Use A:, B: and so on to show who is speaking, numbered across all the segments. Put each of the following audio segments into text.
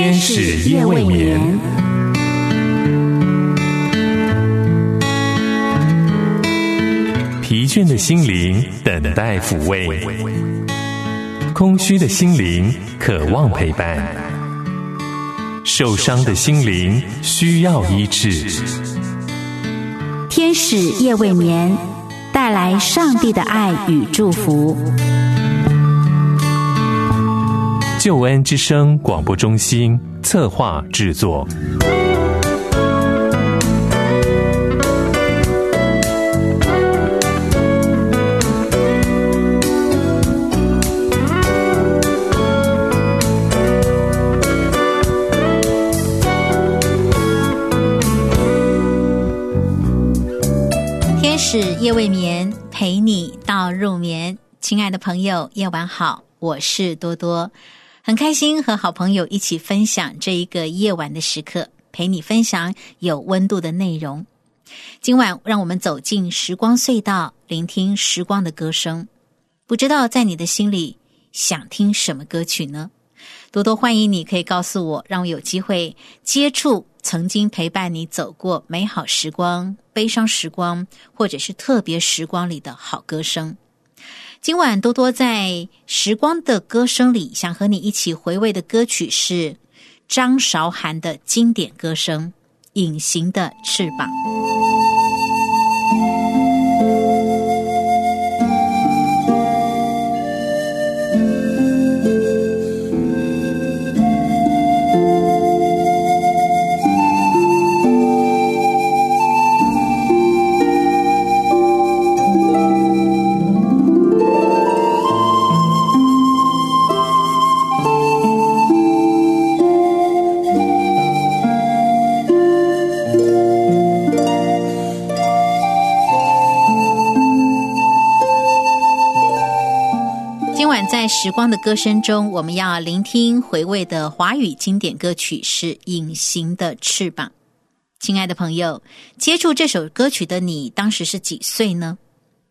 A: 天使夜未眠，疲倦的心灵等待抚慰，空虚的心灵渴望陪伴，受伤的心灵需要医治。
B: 天使夜未眠，带来上帝的爱与祝福。
A: 救恩之声广播中心策划制作。
B: 天使夜未眠，陪你到入眠。亲爱的朋友，夜晚好，我是多多。很开心和好朋友一起分享这一个夜晚的时刻，陪你分享有温度的内容。今晚让我们走进时光隧道，聆听时光的歌声。不知道在你的心里想听什么歌曲呢？多多欢迎你，可以告诉我，让我有机会接触曾经陪伴你走过美好时光、悲伤时光，或者是特别时光里的好歌声。今晚多多在时光的歌声里，想和你一起回味的歌曲是张韶涵的经典歌声《隐形的翅膀》。时光的歌声中，我们要聆听回味的华语经典歌曲是《隐形的翅膀》。亲爱的朋友，接触这首歌曲的你，当时是几岁呢？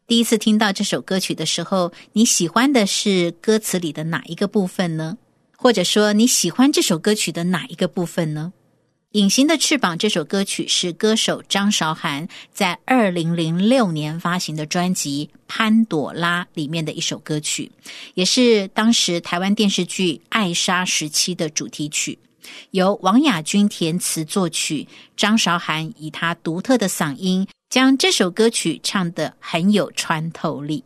B: 第一次听到这首歌曲的时候，你喜欢的是歌词里的哪一个部分呢？或者说，你喜欢这首歌曲的哪一个部分呢？《隐形的翅膀》这首歌曲是歌手张韶涵在二零零六年发行的专辑《潘朵拉》里面的一首歌曲，也是当时台湾电视剧《爱莎时期》的主题曲，由王雅君填词作曲，张韶涵以她独特的嗓音将这首歌曲唱得很有穿透力。《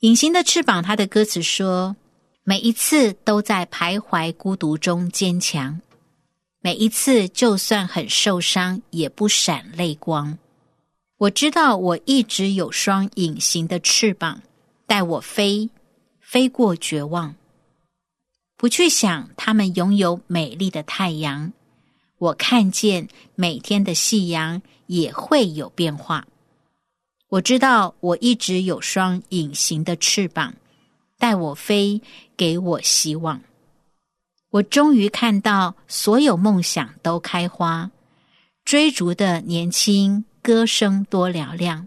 B: 隐形的翅膀》它的歌词说：“每一次都在徘徊孤独中坚强。”每一次，就算很受伤，也不闪泪光。我知道，我一直有双隐形的翅膀，带我飞，飞过绝望。不去想，他们拥有美丽的太阳。我看见每天的夕阳也会有变化。我知道，我一直有双隐形的翅膀，带我飞，给我希望。我终于看到所有梦想都开花，追逐的年轻歌声多嘹亮。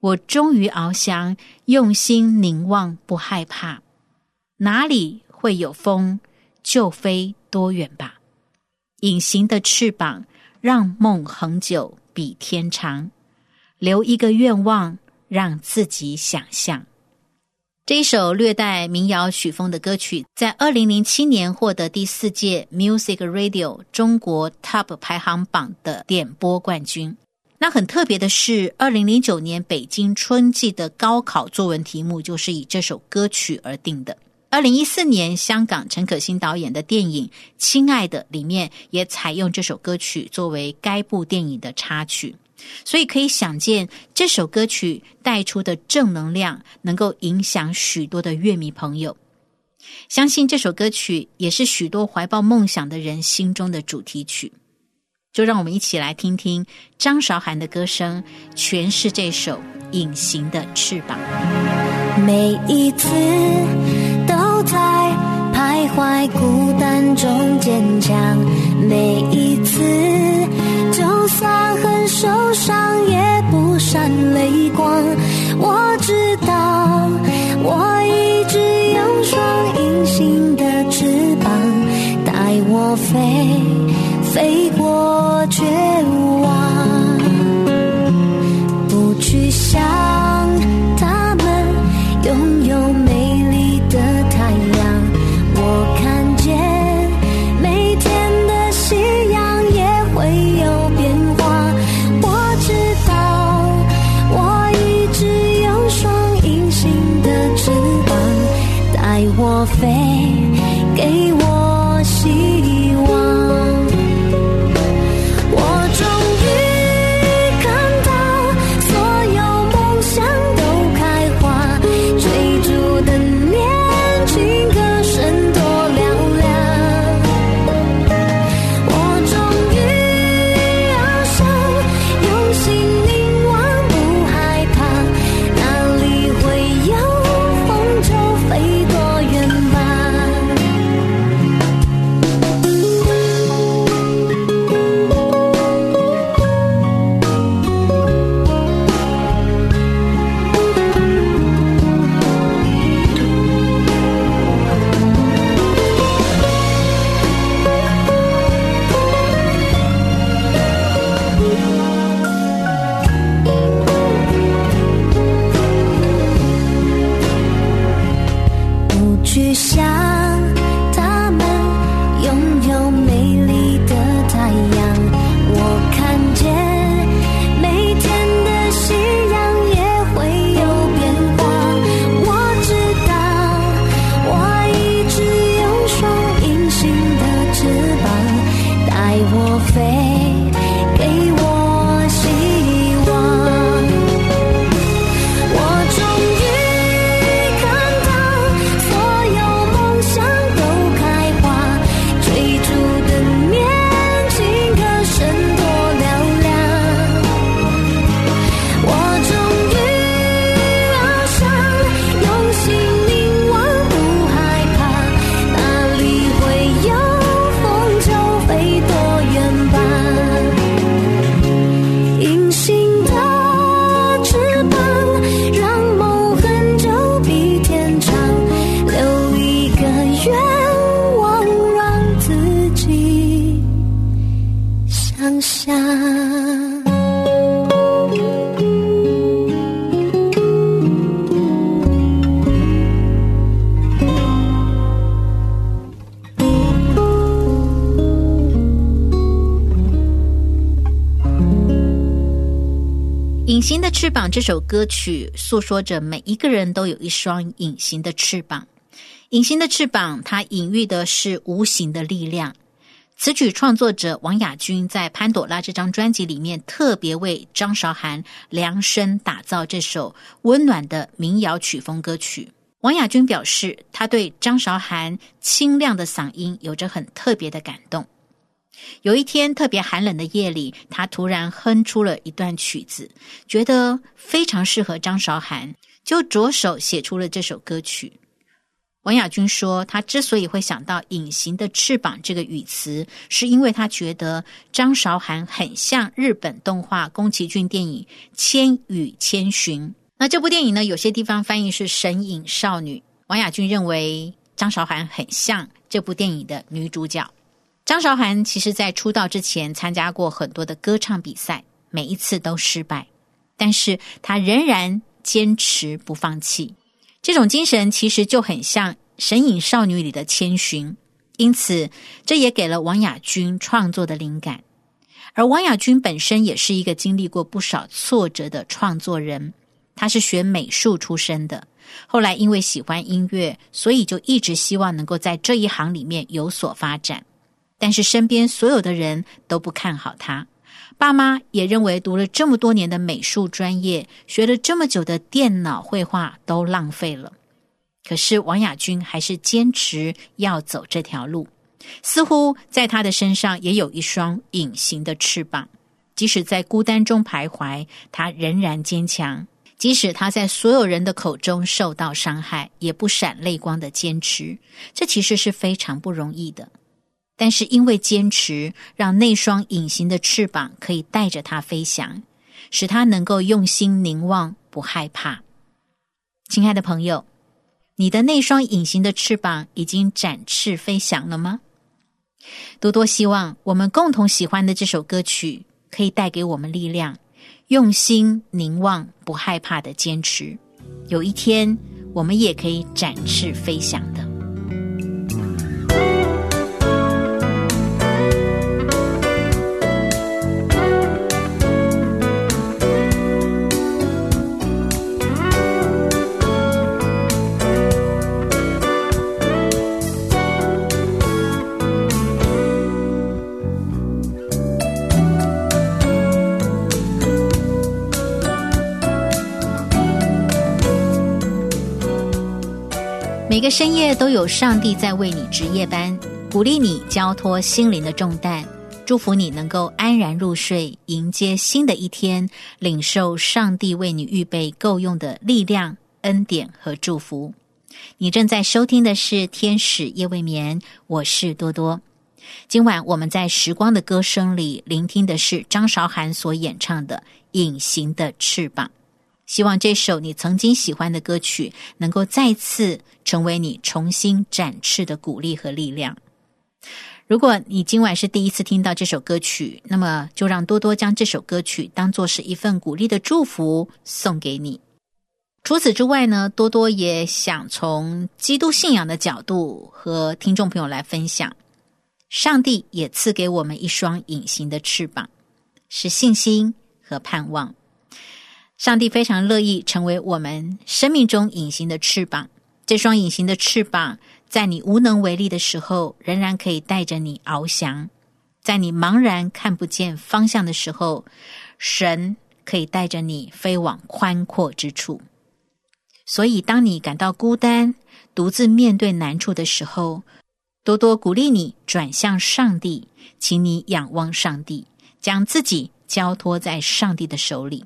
B: 我终于翱翔，用心凝望，不害怕。哪里会有风，就飞多远吧。隐形的翅膀，让梦恒久，比天长。留一个愿望，让自己想象。这一首略带民谣曲风的歌曲，在二零零七年获得第四届 Music Radio 中国 Top 排行榜的点播冠军。那很特别的是，二零零九年北京春季的高考作文题目就是以这首歌曲而定的。二零一四年，香港陈可辛导演的电影《亲爱的》里面也采用这首歌曲作为该部电影的插曲。所以可以想见，这首歌曲带出的正能量，能够影响许多的乐迷朋友。相信这首歌曲也是许多怀抱梦想的人心中的主题曲。就让我们一起来听听张韶涵的歌声，诠释这首《隐形的翅膀》。
C: 每一次都在徘徊孤单中坚强，每一次。就算很受伤，也不闪泪光。我知道，我一直有双隐形的翅膀，带我。飞，飞我飞，给我翅膀》
B: 这首歌曲诉说着每一个人都有一双隐形的翅膀。隐形的翅膀，它隐喻的是无形的力量。词曲创作者王雅君在《潘朵拉》这张专辑里面，特别为张韶涵量身打造这首温暖的民谣曲风歌曲。王雅君表示，他对张韶涵清亮的嗓音有着很特别的感动。有一天特别寒冷的夜里，他突然哼出了一段曲子，觉得非常适合张韶涵，就着手写出了这首歌曲。王雅君说，他之所以会想到“隐形的翅膀”这个语词，是因为他觉得张韶涵很像日本动画宫崎骏电影《千与千寻》。那这部电影呢，有些地方翻译是“神隐少女”。王雅君认为张韶涵很像这部电影的女主角。张韶涵其实在出道之前参加过很多的歌唱比赛，每一次都失败，但是她仍然坚持不放弃。这种精神其实就很像《神隐少女》里的千寻，因此这也给了王雅君创作的灵感。而王雅君本身也是一个经历过不少挫折的创作人，她是学美术出身的，后来因为喜欢音乐，所以就一直希望能够在这一行里面有所发展。但是身边所有的人都不看好他，爸妈也认为读了这么多年的美术专业，学了这么久的电脑绘画都浪费了。可是王亚君还是坚持要走这条路，似乎在他的身上也有一双隐形的翅膀，即使在孤单中徘徊，他仍然坚强。即使他在所有人的口中受到伤害，也不闪泪光的坚持，这其实是非常不容易的。但是因为坚持，让那双隐形的翅膀可以带着他飞翔，使他能够用心凝望，不害怕。亲爱的朋友，你的那双隐形的翅膀已经展翅飞翔了吗？多多希望我们共同喜欢的这首歌曲可以带给我们力量，用心凝望，不害怕的坚持。有一天，我们也可以展翅飞翔的。个深夜都有上帝在为你值夜班，鼓励你交托心灵的重担，祝福你能够安然入睡，迎接新的一天，领受上帝为你预备够用的力量、恩典和祝福。你正在收听的是《天使夜未眠》，我是多多。今晚我们在时光的歌声里聆听的是张韶涵所演唱的《隐形的翅膀》。希望这首你曾经喜欢的歌曲能够再次成为你重新展翅的鼓励和力量。如果你今晚是第一次听到这首歌曲，那么就让多多将这首歌曲当做是一份鼓励的祝福送给你。除此之外呢，多多也想从基督信仰的角度和听众朋友来分享：上帝也赐给我们一双隐形的翅膀，是信心和盼望。上帝非常乐意成为我们生命中隐形的翅膀。这双隐形的翅膀，在你无能为力的时候，仍然可以带着你翱翔；在你茫然看不见方向的时候，神可以带着你飞往宽阔之处。所以，当你感到孤单、独自面对难处的时候，多多鼓励你转向上帝，请你仰望上帝，将自己交托在上帝的手里。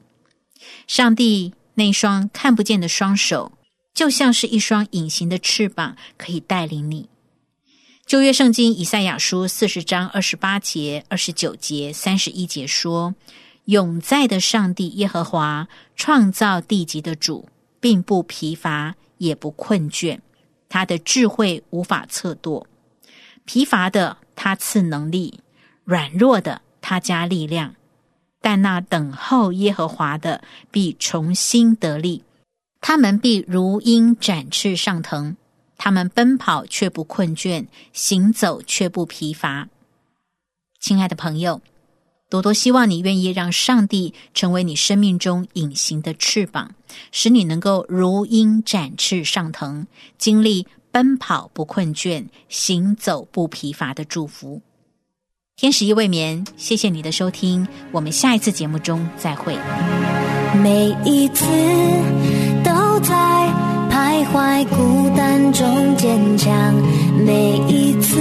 B: 上帝那双看不见的双手，就像是一双隐形的翅膀，可以带领你。旧约圣经以赛亚书四十章二十八节、二十九节、三十一节说：“永在的上帝耶和华，创造地极的主，并不疲乏，也不困倦。他的智慧无法测度。疲乏的他赐能力，软弱的他加力量。”但那等候耶和华的必重新得力，他们必如鹰展翅上腾，他们奔跑却不困倦，行走却不疲乏。亲爱的朋友，多多希望你愿意让上帝成为你生命中隐形的翅膀，使你能够如鹰展翅上腾，经历奔跑不困倦、行走不疲乏的祝福。天使一未眠，谢谢你的收听，我们下一次节目中再会。
C: 每一次都在徘徊孤单中坚强，每一次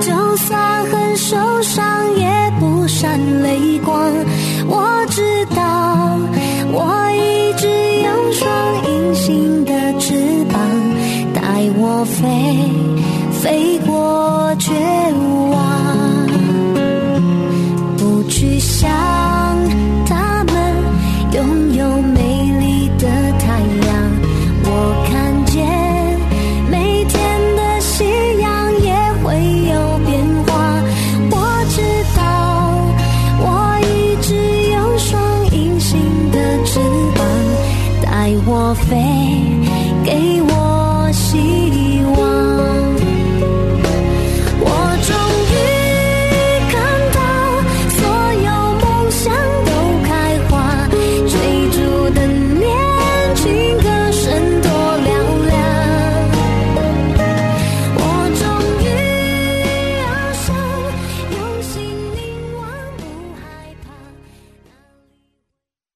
C: 就算很受伤也不闪泪光。我知道，我一直有双隐形的翅膀，带我飞，飞过绝望。给我希望。